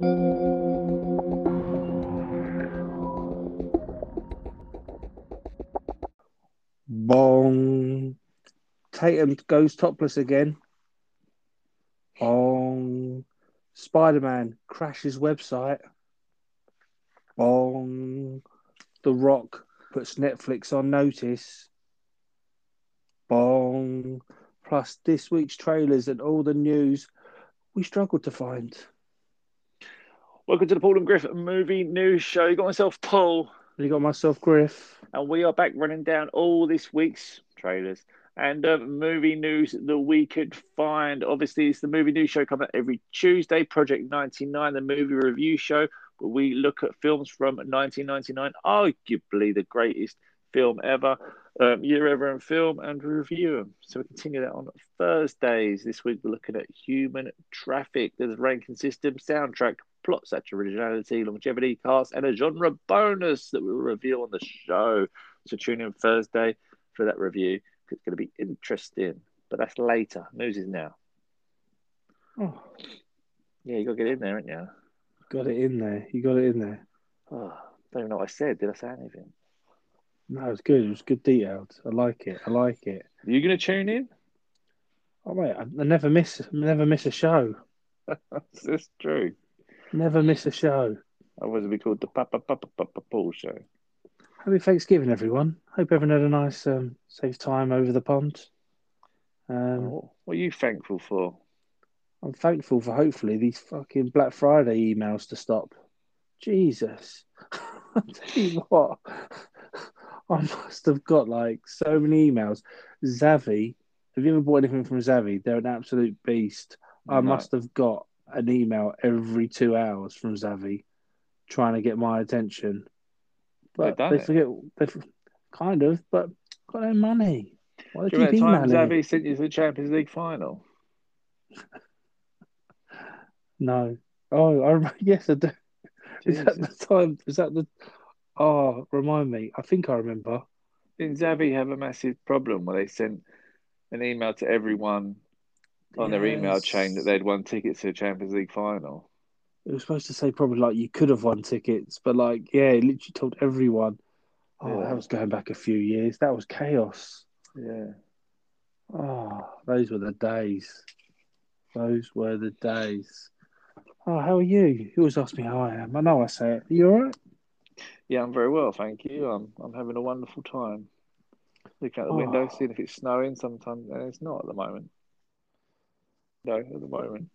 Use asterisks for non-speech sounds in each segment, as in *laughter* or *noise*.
Bong. Tatum goes topless again. Bong. Spider Man crashes website. Bong. The Rock puts Netflix on notice. Bong. Plus this week's trailers and all the news we struggled to find. Welcome to the Paul and Griff movie news show. You got myself Paul, You got myself, Griff. and we are back running down all this week's trailers and uh, movie news that we could find. Obviously, it's the movie news show coming out every Tuesday. Project 99, the movie review show, where we look at films from 1999, arguably the greatest film ever, um, year ever in film, and review them. So we continue that on Thursdays. This week we're looking at Human Traffic. There's a ranking system, soundtrack, plot, such originality, longevity, cast, and a genre bonus that we'll reveal on the show. So tune in Thursday for that review. It's going to be interesting, but that's later. News is now. Oh, Yeah, you got to get in there, haven't you? got it in there. You got it in there. Oh, don't even know what I said. Did I say anything? No, it was good. It was good detailed. I like it. I like it. Are you going to tune in? Oh mate, I, never miss never miss a show. *laughs* That's true. Never miss a show. Otherwise, it'd be called the Papa Papa Papa Paul Show. Happy Thanksgiving, everyone. Hope everyone had a nice, um, safe time over the pond. Um, Oh, what are you thankful for? I'm thankful for hopefully these fucking Black Friday emails to stop. Jesus, *laughs* I tell you what, *laughs* I must have got like so many emails. Zavvi, have you ever bought anything from Zavvi? They're an absolute beast. I No. must have got an email every two hours from Zavvi trying to get my attention. But they it. forget, they kind of, but got no money. Why do you keep time? Zavvi sent you to the Champions League final? *laughs* No. Oh, I remember, *laughs* yes, I do. Is that the time? Is that the? Oh, remind me. I think I remember. Didn't Zavvi have a massive problem where they sent an email to everyone on their email chain that they'd won tickets to the Champions League final? It was supposed to say probably like you could have won tickets, but like yeah, it literally told everyone. Oh, Yeah. that was going back a few years. That was chaos. Yeah. Oh, those were the days. Those were the days. Oh, how are you? You always ask me how I am. I know I say it. Are you all right? Yeah, I'm very well, thank you. I'm I'm having a wonderful time. Looking out the window, Oh. seeing if it's snowing sometimes, and it's not at the moment. No, at the moment.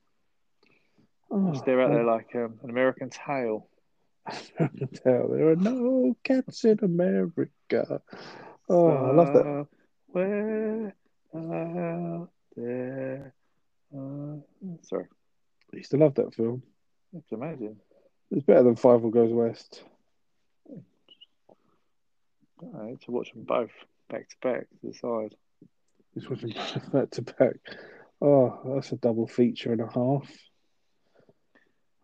Oh, Just they're out there like um, an American tail. *laughs* I can there are no cats in America. Oh, I love that. Where out there. Uh, sorry, I used to love that film. I can imagine. It's better than Fievel Goes West. I to watch them both back to back to the side. Just watching *laughs* back to back. Oh, that's a double feature and a half.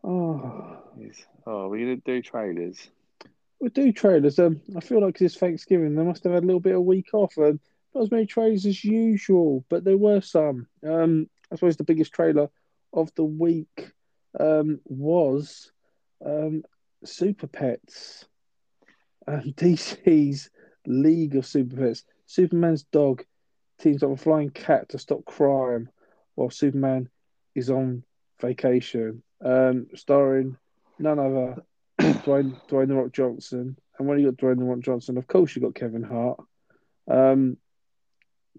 Oh, Yes. Oh, we're gonna do trailers. we do trailers. Um, I feel like it's Thanksgiving, they must have had a little bit of week off. Um, not as many trailers as usual, but there were some. Um, I suppose the biggest trailer of the week um was um Super Pets, um, *laughs* DC's League of Super Pets. Superman's dog teams up with a flying cat to stop crime, while Superman is on vacation. Um, starring none other *coughs* Dwayne Dwayne the Rock Johnson. And when you got Dwayne the Rock Johnson, of course you got Kevin Hart. Um,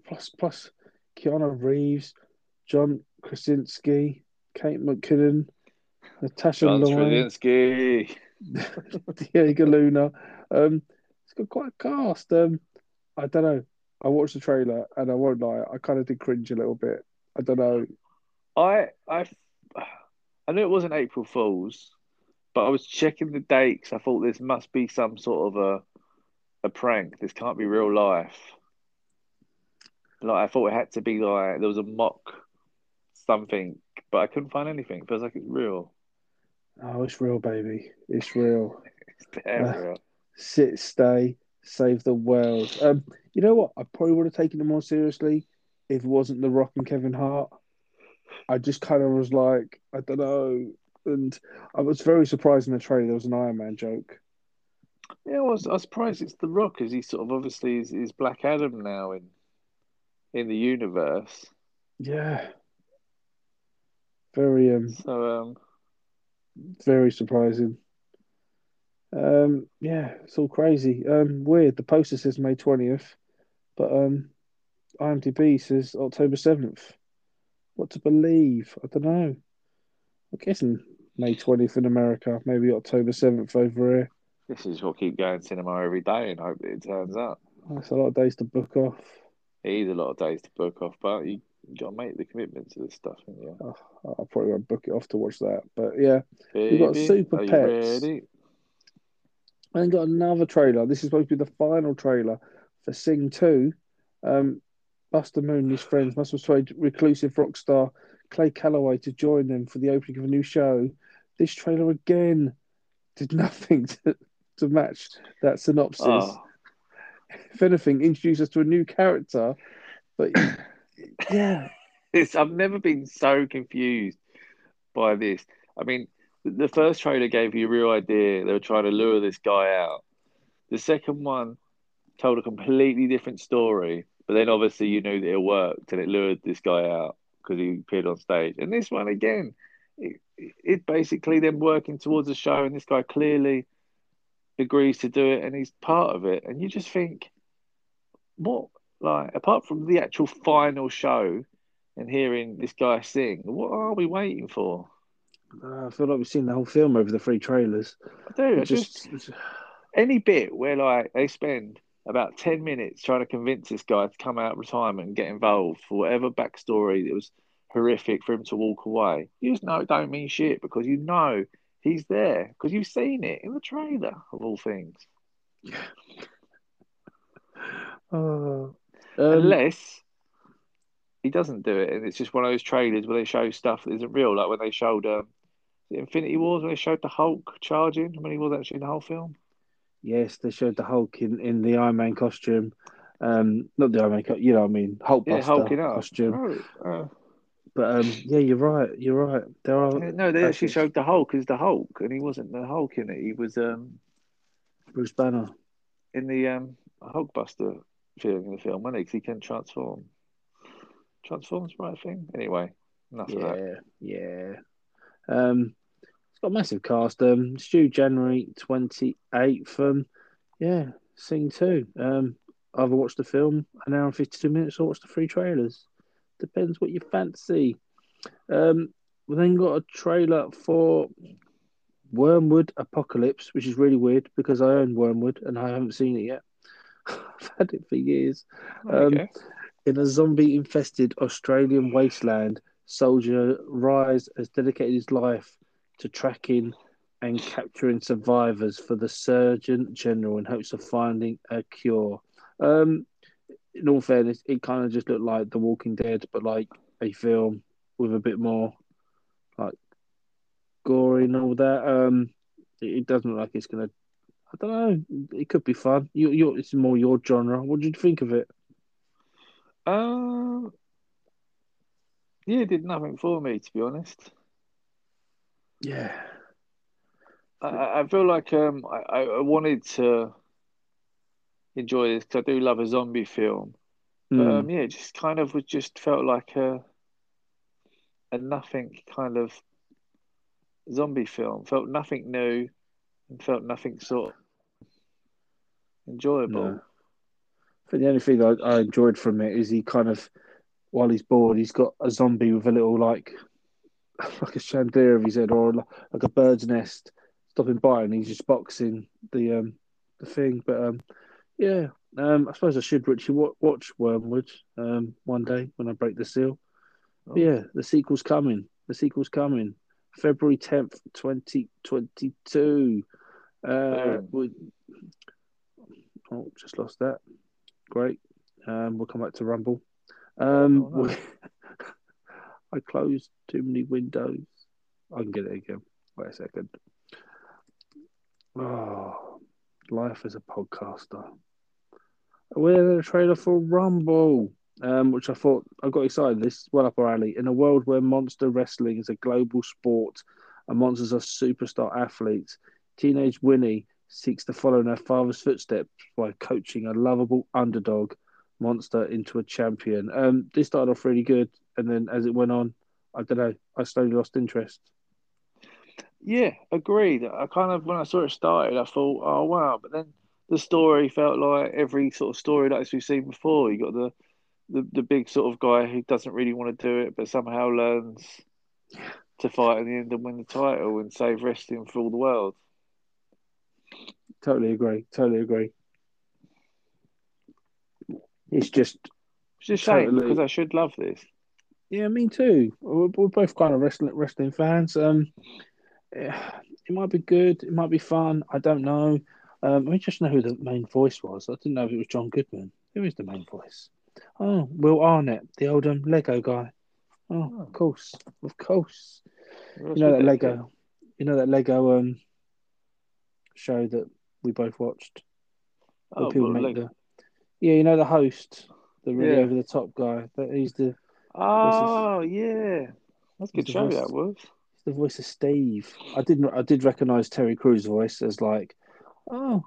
plus plus Keanu Reeves, John Krasinski, Kate McKinnon, Natasha John Lyonne, Straczynski. Diego Luna. Um, it's got quite a cast. Um, I don't know. I watched the trailer and I won't lie, I kind of did cringe a little bit. I don't know. I I I knew it wasn't April Fools, but I was checking the dates. I thought this must be some sort of a a prank. This can't be real life. Like I thought it had to be like there was a mock something, but I couldn't find anything. It feels like it's real. Oh, it's real, baby. It's real. *laughs* It's damn Uh, real. sit, stay, save the world. Um, you know what? I probably would have taken it more seriously if it wasn't The Rock and Kevin Hart. I just kind of was like, I don't know. And I was very surprised in the trailer there was an Iron Man joke. Yeah, I was. I was surprised it's The Rock, because he sort of obviously is, is Black Adam now in in the universe. Yeah. Very um So um, very surprising. Um yeah, it's all crazy. Um weird. The poster says May twentieth, but um IMDb says October seventh. What to believe? I don't know. I'm guessing May twentieth in America, maybe October seventh over here. this is what keep going cinema every day and hope it turns up. That's a lot of days to book off. It is a lot of days to book off, but you, you got to make the commitment to this stuff, haven't you? Oh, I'll probably won't book it off to watch that. But yeah, Baby, we've got Super Pets. ready? and got another trailer. This is supposed to be the final trailer for Sing 2. Um, Buster Moon and his friends must persuade reclusive rock star Clay Calloway to join them for the opening of a new show. This trailer again did *laughs* nothing to, to match that synopsis. Oh, If anything, introduced us to a new character. But *coughs* yeah, *laughs* it's, I've never been so confused by this. I mean, the- first trailer gave you a real idea they were trying to lure this guy out. The second one told a completely different story, but then obviously you knew that it worked and it lured this guy out because he appeared on stage. And this one again, it, it basically them working towards a show, and this guy clearly agrees to do it, and he's part of it. And you just think, what? Like apart from the actual final show and hearing this guy sing, what are we waiting for? uh, I feel like we've seen the whole film over the three trailers. I do. I just just, any bit where like they spend about 10 minutes trying to convince this guy to come out of retirement and get involved for whatever backstory that was horrific for him to walk away you just know it don't mean shit because you know he's there because you've seen it in the trailer of all things Yeah. *laughs* oh, um, unless he doesn't do it and it's just one of those trailers where they show stuff that isn't real like when they showed um, Infinity Wars when they showed the Hulk charging when he was actually in the whole film Yes, they showed the Hulk in, in the Iron Man costume. Um, not the Iron Man, co- you know, what I mean, Hulk yeah Buster hulking costume. Uh, But um, yeah, you're right. You're right. There are no they actually showed the Hulk as the Hulk and he wasn't the Hulk in it he was um Bruce Banner. in the um, Hulkbuster in the film, wasn't he? 'Cause he can transform. Transforms, right thing. Anyway, enough of that. Yeah, yeah. Um, it's got a massive cast. Um, due January twenty eighth. Um, yeah, Sing two. Um, either watch the film an hour and fifty two minutes or watch the three trailers. Depends what you fancy. Um, we then got a trailer for Wyrmwood Apocalypse, which is really weird because I own Wyrmwood and I haven't seen it yet. I've had it for years. Um, Okay. In a zombie infested Australian wasteland, Soldier Rhys has dedicated his life to tracking and capturing survivors for the Surgeon General in hopes of finding a cure. Um, in all fairness, it kind of just looked like The Walking Dead, but like a film with a bit more like gory and all that. Um, it, doesn't look like it's gonna. I don't know. It could be fun. You, you, it's more your genre. What did you think of it? Um, yeah, it did nothing for me, to be honest. Yeah. I- I, feel like um, I, I wanted to enjoy this because I do love a zombie film. But Mm. um, yeah, it just kind of was just felt like a a nothing kind of zombie film. Felt nothing new and felt nothing sort of enjoyable. No. I think the only thing I, I enjoyed from it is he kind of, while he's bored, he's got a zombie with a little like, *laughs* like a chandelier of his head or like a bird's nest stopping by, and he's just boxing the um the thing. But um, yeah, um, I suppose I should actually watch Wyrmwood um one day when I break the seal. But yeah, the sequel's coming. The sequel's coming. February tenth, twenty twenty two. Uh, we, oh, just lost that. Great. Um, we'll come back to Rumble. Um, Oh. *laughs* I closed too many windows. I can get it again. Wait a second. Oh, life as a podcaster. We're in a trailer for Rumble, um, which I thought I got excited. This is well up our alley. In a world where monster wrestling is a global sport, and monsters are superstar athletes. Teenage Winnie seeks to follow in her father's footsteps by coaching a lovable underdog monster into a champion. Um, this started off really good, and then as it went on, I don't know, I slowly lost interest. Yeah, agreed. I kind of when I saw it started, I thought, oh wow, but then the story felt like every sort of story like we've seen before. You got the, the the big sort of guy who doesn't really want to do it, but somehow learns to fight in the end and win the title and save wrestling for all the world. Totally agree. Totally agree. It's just It's just a shame because I should love this. Yeah, me too. We're, we're both kind of wrestling wrestling fans. Um, it might be good. It might be fun. I don't know. Um, I just know who the main voice was. I didn't know if it was John Goodman. Who is the main voice? Oh, Will Arnett, the old um, Lego guy. Oh, Oh. of course, of course. You know that Lego. You know that Lego um show that we both watched. Oh, people make like- the. Yeah, you know the host, the really Yeah. over the top guy. That he's the oh yeah, that's a good show voice? that was. the voice of Steve. I didn't. I did recognise Terry Crews' voice as like, oh,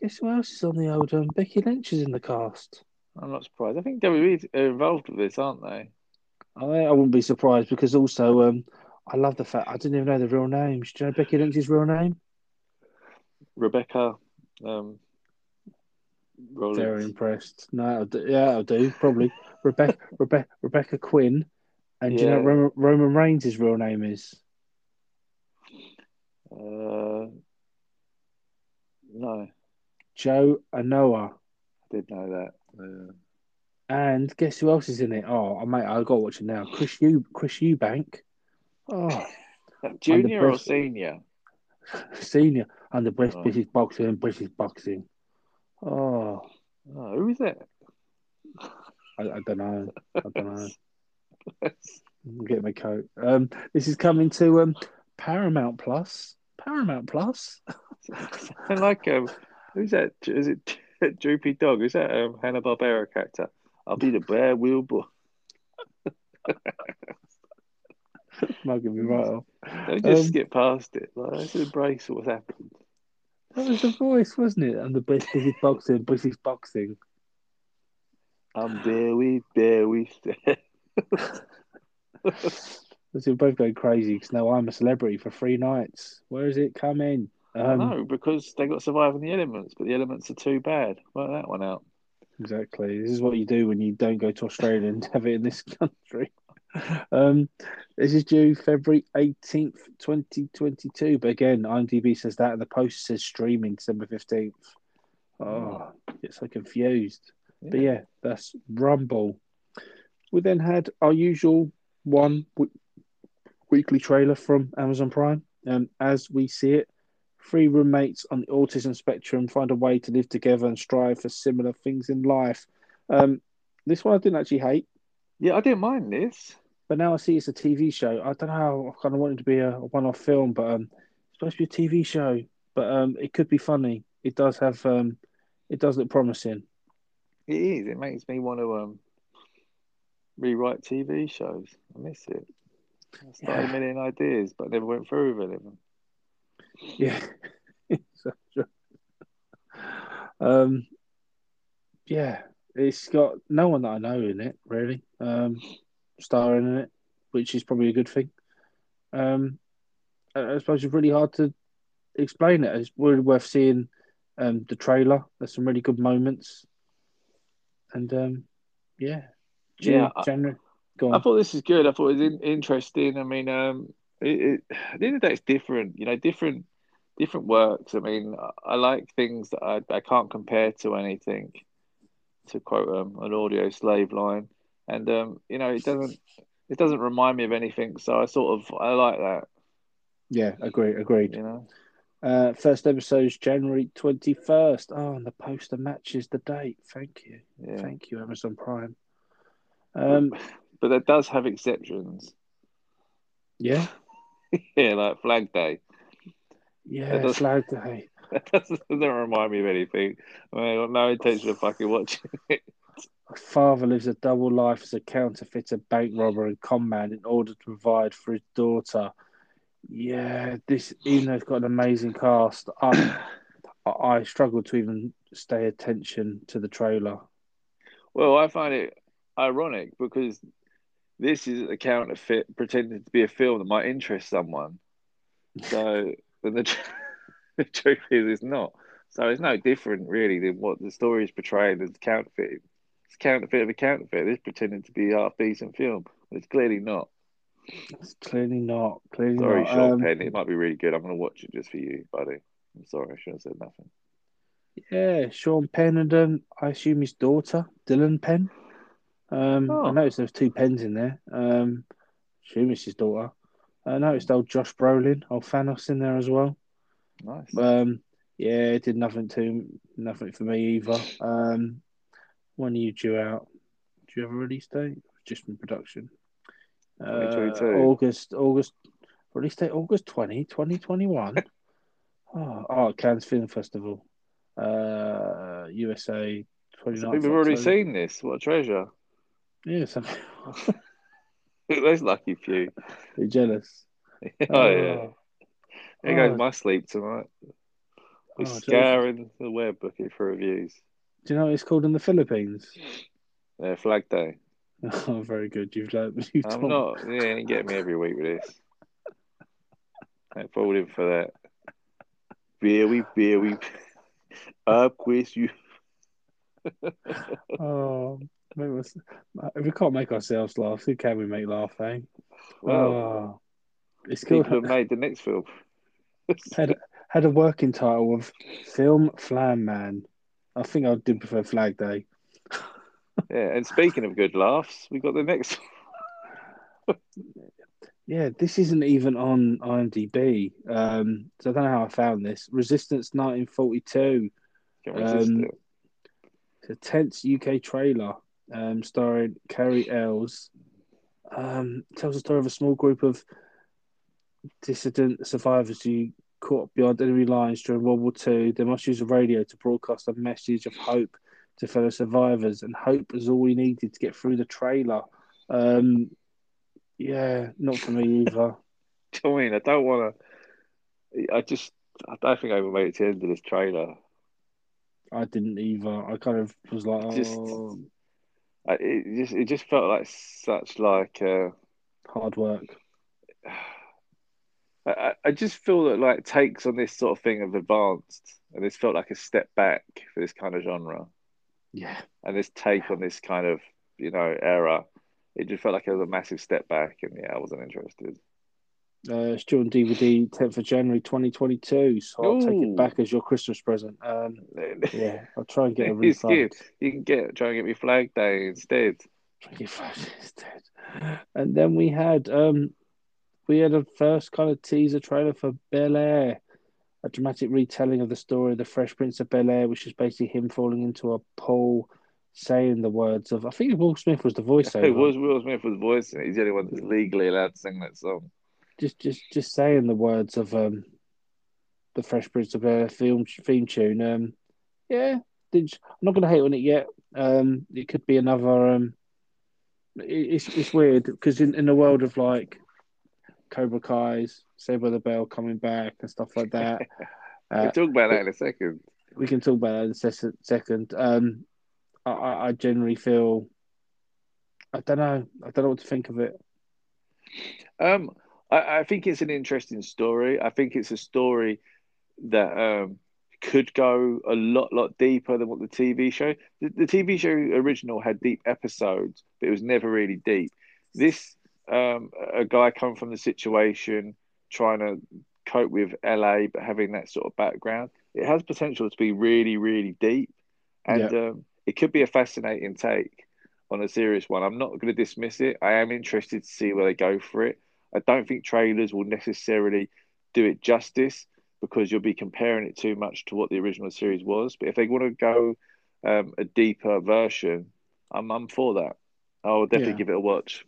guess who else is on the old um, Becky Lynch is in the cast. I'm not surprised. I think WWE are involved with this, aren't they? I, I wouldn't be surprised because also um, I love the fact I didn't even know the real names. Do you know Becky Lynch's real name? Rebecca, um, Rollins. Very impressed. No, do, yeah, I'll do probably Rebecca *laughs* Rebecca Rebecca Quinn. And do you know Roman, Roman Reigns' real name is? Uh, no, Joe Anoa. I did know that. Uh, And guess who else is in it? Oh, I mate, I got to watch it now. Chris U Chris Eubank. Oh, *laughs* junior or senior? *laughs* senior and the British, Oh. Boxing, British boxing. Oh, Oh, who is that? I, I don't know. I don't know. *laughs* I'm getting my coat. Um, this is coming to um Paramount Plus. Paramount Plus. *laughs* and like, um, who's that? Is it *laughs* Droopy Dog? Is that um, Hanna Barbera character? I'll be the bear wheel boy. *laughs* Mugging me right off. Don't just Um, skip past it. Like, let's embrace what's happened. That was the voice, wasn't it? And the British boxing, British boxing. I'm very, very sad. So we're both going crazy because now I'm a celebrity for three nights. Where is it coming? Um, no, because they got surviving the elements, but the elements are too bad. Work that one out. Exactly. This is what you do when you don't go to Australia and *laughs* have it in this country. Um, this is due February 18th, 2022. But again, IMDb says that and the post says streaming December 15th. Oh, get so confused. But yeah, that's Rumble. We then had our usual one w- weekly trailer from Amazon Prime. Um, as we see it, three roommates on the autism spectrum find a way to live together and strive for similar things in life. Um, this one I didn't actually hate, Yeah, I didn't mind this. But now I see it's a TV show. I don't know how I kind of wanted it to be a, a one-off film, but um, it's supposed to be a TV show. But um, it could be funny. It does have um, it does look promising. It is. It makes me want to um rewrite TV shows. I miss it. I started Yeah. a million ideas, but never went through with any of them. Yeah. *laughs* Um, yeah, it's got no one that I know in it really, um, starring in it, which is probably a good thing. Um, I, I suppose it's really hard to explain it. It's really worth seeing um, the trailer. There's some really good moments, and um, yeah, Yeah, I- January. I thought this is good. I thought it was in, interesting. I mean, um, it, it, at the end of the day, it's different. You know, different different works. I mean, I, I like things that I, I can't compare to anything. To quote um, an Audioslave line, and um, you know, it doesn't it doesn't remind me of anything. So I sort of I like that. Yeah, agreed. Agreed. You know, Uh, first episode's January 21st. Oh, and the poster matches the date. Thank you. yeah. Thank you, Amazon Prime. Um, *laughs* but that does have exceptions. yeah, *laughs* yeah, like Flag Day. yeah, Flag Day. *laughs* That doesn't, doesn't remind me of anything. I mean, I've got no intention of fucking watching it. A father lives a double life as a counterfeiter, bank robber, and con man in order to provide for his daughter. Yeah, this even though it's got an amazing cast, I I, I struggle to even stay attention to the trailer. Well, I find it ironic because this is a counterfeit pretending to be a film that might interest someone. So, *laughs* the, *laughs* the truth is, it's not. So it's no different, really, than what the story is portraying as counterfeit. It's counterfeit of a counterfeit. It's pretending to be a half decent film. It's clearly not. It's clearly not. Clearly Sorry, not. Sean Um, Penn. It might be really good. I'm going to watch it just for you, buddy. I'm sorry, I should have said nothing. yeah, Sean Penn and um, I assume his daughter, Dylan Penn. Um, Oh. I noticed there's two pens in there. Um, assume it's his daughter. I noticed old Josh Brolin, old Thanos in there as well. Nice. Um, yeah, it did nothing to nothing for me either. Um, when are you due out? Do you have a release date? Just in production. Uh, August, August, release date August 20, 2021. *laughs* oh, oh, Cannes Film Festival, uh, USA, 29th. So people have already October. seen this. What a treasure. Yeah, so *laughs* Those lucky few. *laughs* you're jealous. oh, yeah. There Oh. goes my sleep tonight. We're Oh, jealous. scouring the web looking for reviews. Do you know what it's called in the Philippines? Yeah, *laughs* Flag Day. Oh, very good. You've learned. *laughs* You've I'm not. Yeah, you get me every week with this. Don't fall in for that. Very, very up with you. *laughs* Oh, it's- if we can't make ourselves laugh, who can we make laugh? Eh? Well, oh, it's people have made the next film. had had a working title of Flim Flam Man. I think I did prefer Flag Day. yeah, and speaking of good laughs, we got the next. Yeah, this isn't even on IMDb. Um, so I don't know how I found this. Resistance 1942. Um, it. It's a tense UK trailer um, starring Carrie Ells. Um, tells the story of a small group of dissident survivors who caught behind enemy lines during World War II. They must use a radio to broadcast a message of hope to fellow survivors, and hope is all we needed to get through the trailer. Um, yeah, not for me either. *laughs* I mean, I don't want to. I just. I don't think I even made it to the end of this trailer. I didn't either. I kind of was like, Just- oh, I, it just. It just felt like such like. Uh, hard work. *sighs* I, I- just feel that like takes on this sort of thing have advanced, and this felt like a step back for this kind of genre, Yeah. and this take on this kind of you know era. It just felt like it was a massive step back, and yeah, I wasn't interested. Uh, it's due on DVD 10th of January 2022, so I'll take it back as your Christmas present. Um, yeah, I'll try and get a *laughs* refund. You can get try and get me Flag Day instead. Try and get Friday instead. And then we had um, we had a first kind of teaser trailer for Bel Air, a dramatic retelling of the story of the Fresh Prince of Bel Air, which is basically him falling into a pool, saying the words of I think Will Smith was the voiceover. *laughs* It was Will Smith was voicing it. He's the only one that's legally allowed to sing that song. just just just saying the words of um the Fresh Prince of Bel Air film theme tune. Um, yeah, did I'm not going to hate on it yet. Um, it could be another. Um, it, it's it's weird because in, in the world of like Cobra Kai's by the Bell coming back and stuff like that, *laughs* uh, talk about that in a second. we can talk about that in a second. Um, I, I I generally feel. I don't know. I don't know what to think of it. Um, I, I think it's an interesting story. I think it's a story that um, could go a lot, lot deeper than what the TV show. The, the TV show original had deep episodes, but it was never really deep. This, um, a guy come from the situation, trying to cope with LA, but having that sort of background, it has potential to be really, really deep, and um, it could be a fascinating take on a serious one. I'm not going to dismiss it. I am interested to see where they go for it. I don't think trailers will necessarily do it justice because you'll be comparing it too much to what the original series was. But if they want to go um, a deeper version, I'm I'm for that. I'll definitely Yeah. give it a watch.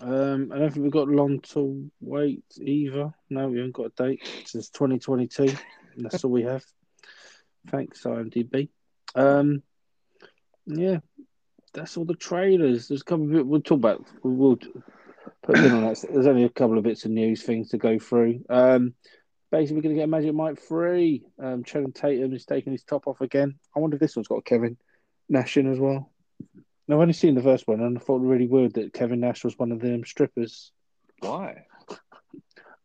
Um, I don't think we've got long to wait either. No, we haven't got a date. since 2022. and That's all we have. Thanks, IMDb. Um, yeah, that's all the trailers. There's a couple of it. We'll talk about. We will put in on that, there's only a couple of bits of news things to go through. Um, basically, we're going to get Magic Mike 3. Um, Channing Tatum is taking his top off again. I wonder if this one's got Kevin Nash in as well. Now, I've only seen the first one, and I thought it really weird that Kevin Nash was one of them strippers. Why?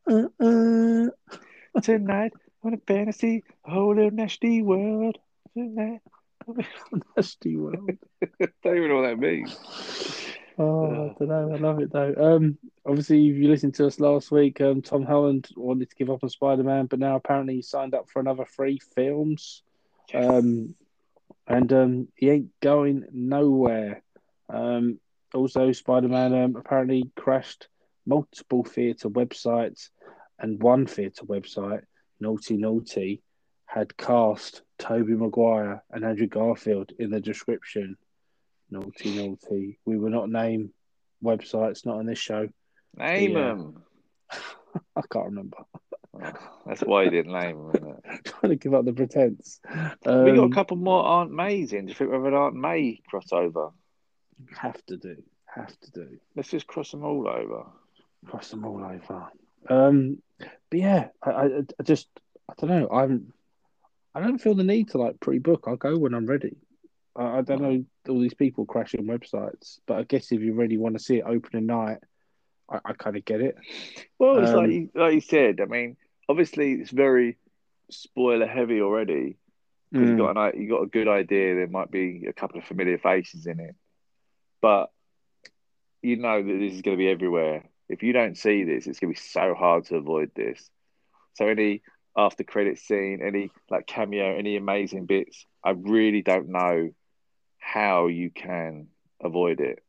Uh, uh, Tonight on a fantasy, a whole little nasty world. Tonight. *laughs* nasty world. *laughs* don't even know what that means. Oh, I don't know. I love it though. Um, obviously, if you listened to us last week, um, Tom Holland wanted to give up on Spider Man, but now apparently he signed up for another three films. Um, and um, he ain't going nowhere. Um, also, Spider Man um, apparently crashed multiple theatre websites, and one theatre website, Naughty Naughty, had cast Tobey Maguire and Andrew Garfield in the description. Naughty Naughty. We will not name websites, not on this show. Name Yeah. them. *laughs* I can't remember. That's why you didn't name them. Isn't *laughs* trying to give up the pretense. we got Um, a couple more Aunt Mays in. Do you think we have an Aunt May crossover? have to do. Have to do. Let's just cross them all over. cross them all over. Um, but yeah, I, I, I just, I don't know. I'm, I don't feel the need to like pre-book. I'll go when I'm ready. I, I don't know all these people crashing websites, but I guess if you really want to see it opening night, I, I kind of get it. Well, it's like Um, you, like you said. I mean, obviously, it's very spoiler heavy already. Mm. You got an you got a good idea. There might be a couple of familiar faces in it, but you know that this is going to be everywhere. If you don't see this, it's going to be so hard to avoid this. So any after credit scene, any like cameo, any amazing bits, I really don't know how you can avoid it.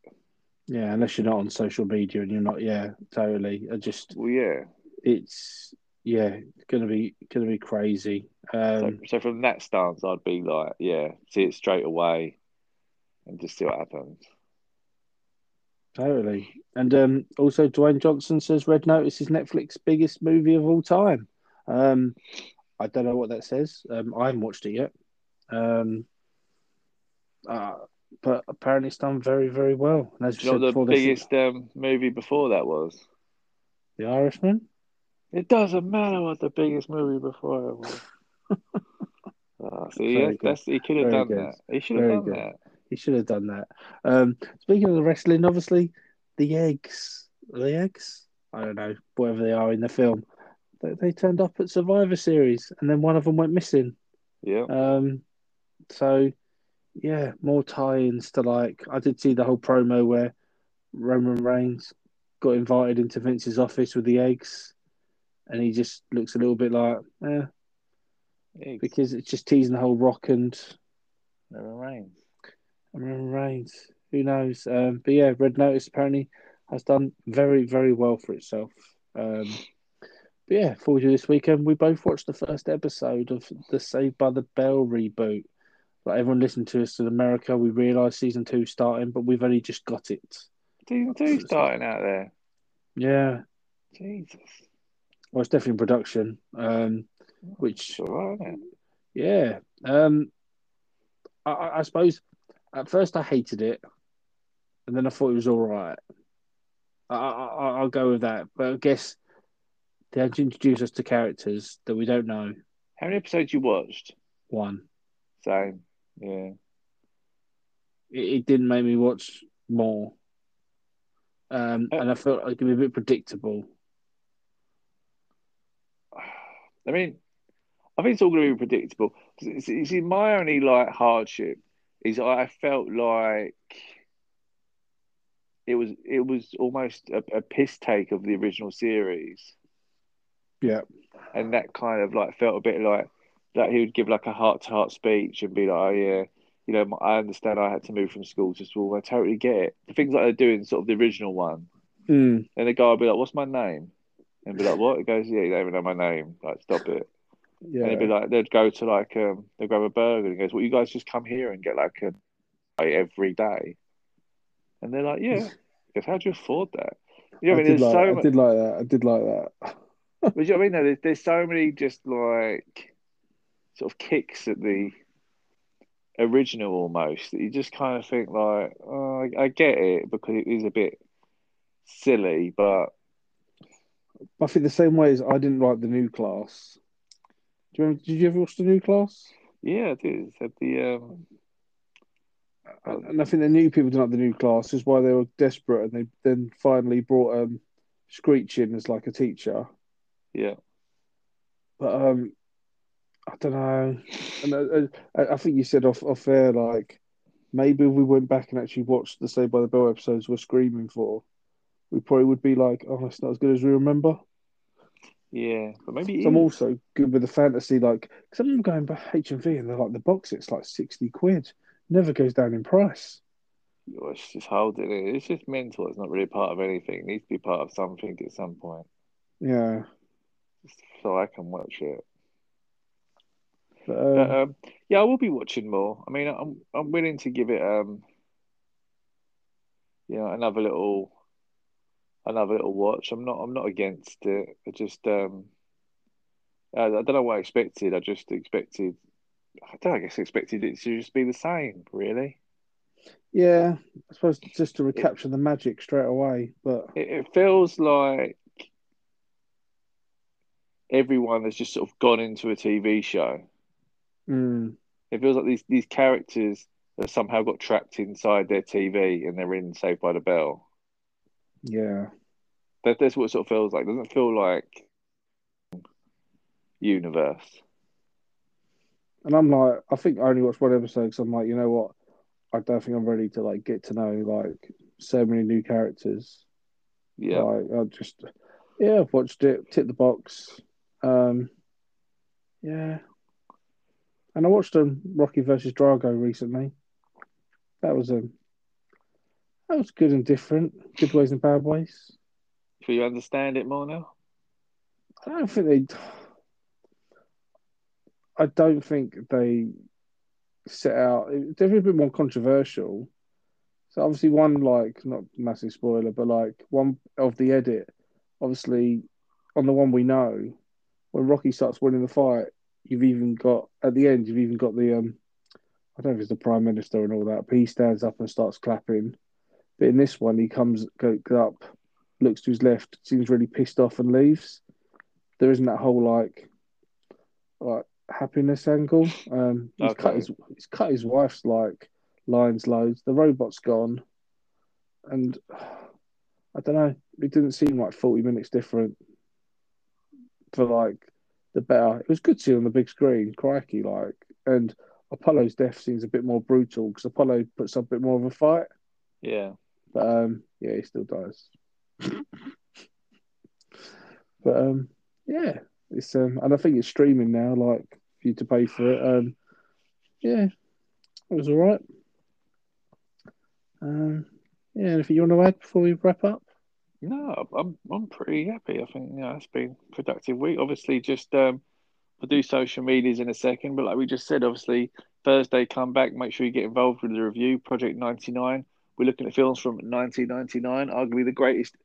Yeah, unless you're not on social media and you're not. Yeah, totally. I just, Well, yeah. it's yeah, it's gonna be gonna be crazy. So, Um, so from that stance, I'd be like, yeah, see it straight away, and just see what happens. Totally. And um, also, Dwayne Johnson says Red Notice is Netflix's biggest movie of all time. Um, I don't know what that says. Um, I haven't watched it yet. Um, uh, but apparently, it's done very, very well. And as you you know said what before, the this biggest um, movie before that was? The Irishman. It doesn't matter what the biggest movie before it was. Ah, *laughs* see, Very that's, he could have done good. that. He should have done good. that. He should have done that. Um, speaking of the wrestling, obviously, the eggs, the eggs, I don't know, whatever they are in the film, they, they turned up at Survivor Series, and then one of them went missing. Yeah. Um, so yeah, more tie-ins to like I did see the whole promo where Roman Reigns got invited into Vince's office with the eggs, and he just looks a little bit like, eh, because it's just teasing the whole Rock and Never rains. Roman Reigns. Who knows? Um, but yeah, Red Notice apparently has done very, very well for itself. Um, but yeah, for you this weekend, we both watched the first episode of the Saved by the Bell reboot. Like everyone listened to us in America, we realised season two starting, but we've only just got it. Season two starting out there. Yeah, Jesus. Well, it's definitely in production. Um, which right? Yeah. Um, I- I, suppose at first I hated it, and then I thought it was all right. I, I, I- I'll go with that. But I guess they had to introduce us to characters that we don't know. How many episodes you watched? One, Same. Yeah. it, it didn't make me watch more, um, Uh, and I felt like it was a bit predictable. I mean, I think it's all going to be predictable. You see, my only like hardship is I felt like it was it was almost a, a piss take of the original series, Yeah, and that kind of like felt a bit like that he would give like a heart to heart speech and be like, "Oh yeah, you know, I understand I had to move from school to school. I totally get it." The things like they're doing, sort of the original one, mm, and the guy would be like, "What's my name?" And be like, "What?" He goes, "Yeah, you don't even know my name. Like, stop it." yeah, And it'd be like they'd go to like um they'd grab a burger and he goes, Well you guys just come here and get like a like, every day. And they're like, Yeah. Goes, How do you afford that? You know, I, I mean, did there's like, so I did like that. I did like that. but you know what I mean? No, there's, there's so many just like sort of kicks at the original almost that you just kind of think like, oh, I, I get it because it is a bit silly, but I think the same way as I didn't like the new class. Do you remember, did you ever watch the new class? yeah, it is. At the um, And and I think the new people didn't like the new class, is why they were desperate, and they then finally brought um, Screech in as like a teacher. yeah, But um, I don't know. And I, I, I think you said off off air like maybe we went back and actually watched the Saved by the Bell episodes we're screaming for, we probably would be like, oh, it's not as good as we remember. yeah, but maybe So I'm also good with the fantasy, like because I'm going by HMV and V, and they're like the box, it's like sixty quid, never goes down in price. It's just holding it. It's just mental. It's not really part of anything. It needs to be part of something at some point, Yeah, just so I can watch it. but, But um, um, yeah, I will be watching more. I mean, I'm I'm willing to give it um, you know, another little, another little watch. I'm not I'm not against it. I just um, I, I don't know what I expected. I just expected. I don't. I guess I expected it to just be the same, really. yeah, I suppose just to recapture the magic straight away. But It, it feels like everyone has just sort of gone into a TV show. mm, It feels like these these characters have somehow got trapped inside their TV and they're in Saved by the Bell. yeah, That that's what it sort of feels like. It doesn't feel like universe. and I'm like, I think I only watched one episode because I'm like, you know what, I don't think I'm ready to like get to know like so many new characters. Yeah. Like I just yeah, I've watched it, tick the box. Um yeah. And I watched um Rocky versus Drago recently. That was um that was good and different. Good ways and bad ways. Do you understand it more now? I don't think they I don't think they set out it's definitely a bit more controversial. So obviously one like not massive spoiler, but like one of the edit, obviously on the one we know, when Rocky starts winning the fight, you've even got at the end you've even got the um I don't know if it's the Prime Minister and all that, but he stands up and starts clapping. But in this one he comes up, looks to his left, seems really pissed off and leaves. There isn't that whole like like happiness angle. Um he's cut his he's cut his wife's like lines loads. The robot's gone. And I don't know, it didn't seem like 40 minutes different for like the better. It was good to see on the big screen, crikey, like and Apollo's death seems a bit more brutal because Apollo puts up a bit more of a fight. Yeah. But um yeah, he still dies. *laughs* but um yeah, it's um and I think it's streaming now, like for you to pay for it. Um yeah, it was all right. Um yeah, anything you want to add before we wrap up? No, I'm I'm pretty happy. I think know it's been productive week. Obviously, just um, we'll do social medias in a second, but like we just said, obviously Thursday come back. Make sure you get involved with the review. Project ninety nine. We're looking at films from 1999, arguably the greatest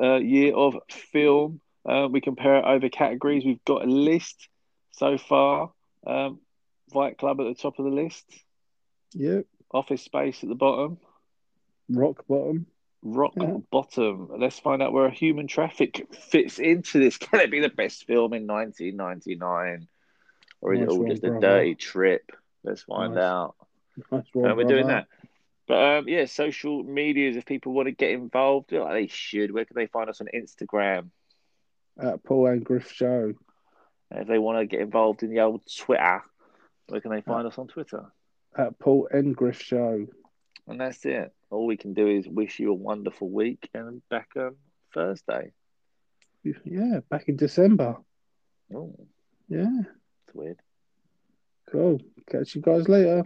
uh, year of film. Uh, we compare it over categories. We've got a list so far. Um, Fight Club at the top of the list. Yep. Office Space at the bottom. Rock bottom. Rock Yeah. bottom. Let's find out where human traffic fits into this. *laughs* Can it be the best film in 1999? Or is it all just a dirty trip? Let's find Nice. out. Nice one, And we're doing that. But um, yeah, social medias, if people want to get involved, like they should. Where can they find us on Instagram? At Paul and Griff Show. And if they want to get involved in the old Twitter, where can they find us on Twitter? At Paul and Griff Show. And that's it. All we can do is wish you a wonderful week and back on Thursday. Yeah, back in December. Oh, Yeah, it's weird. cool. Catch you guys later.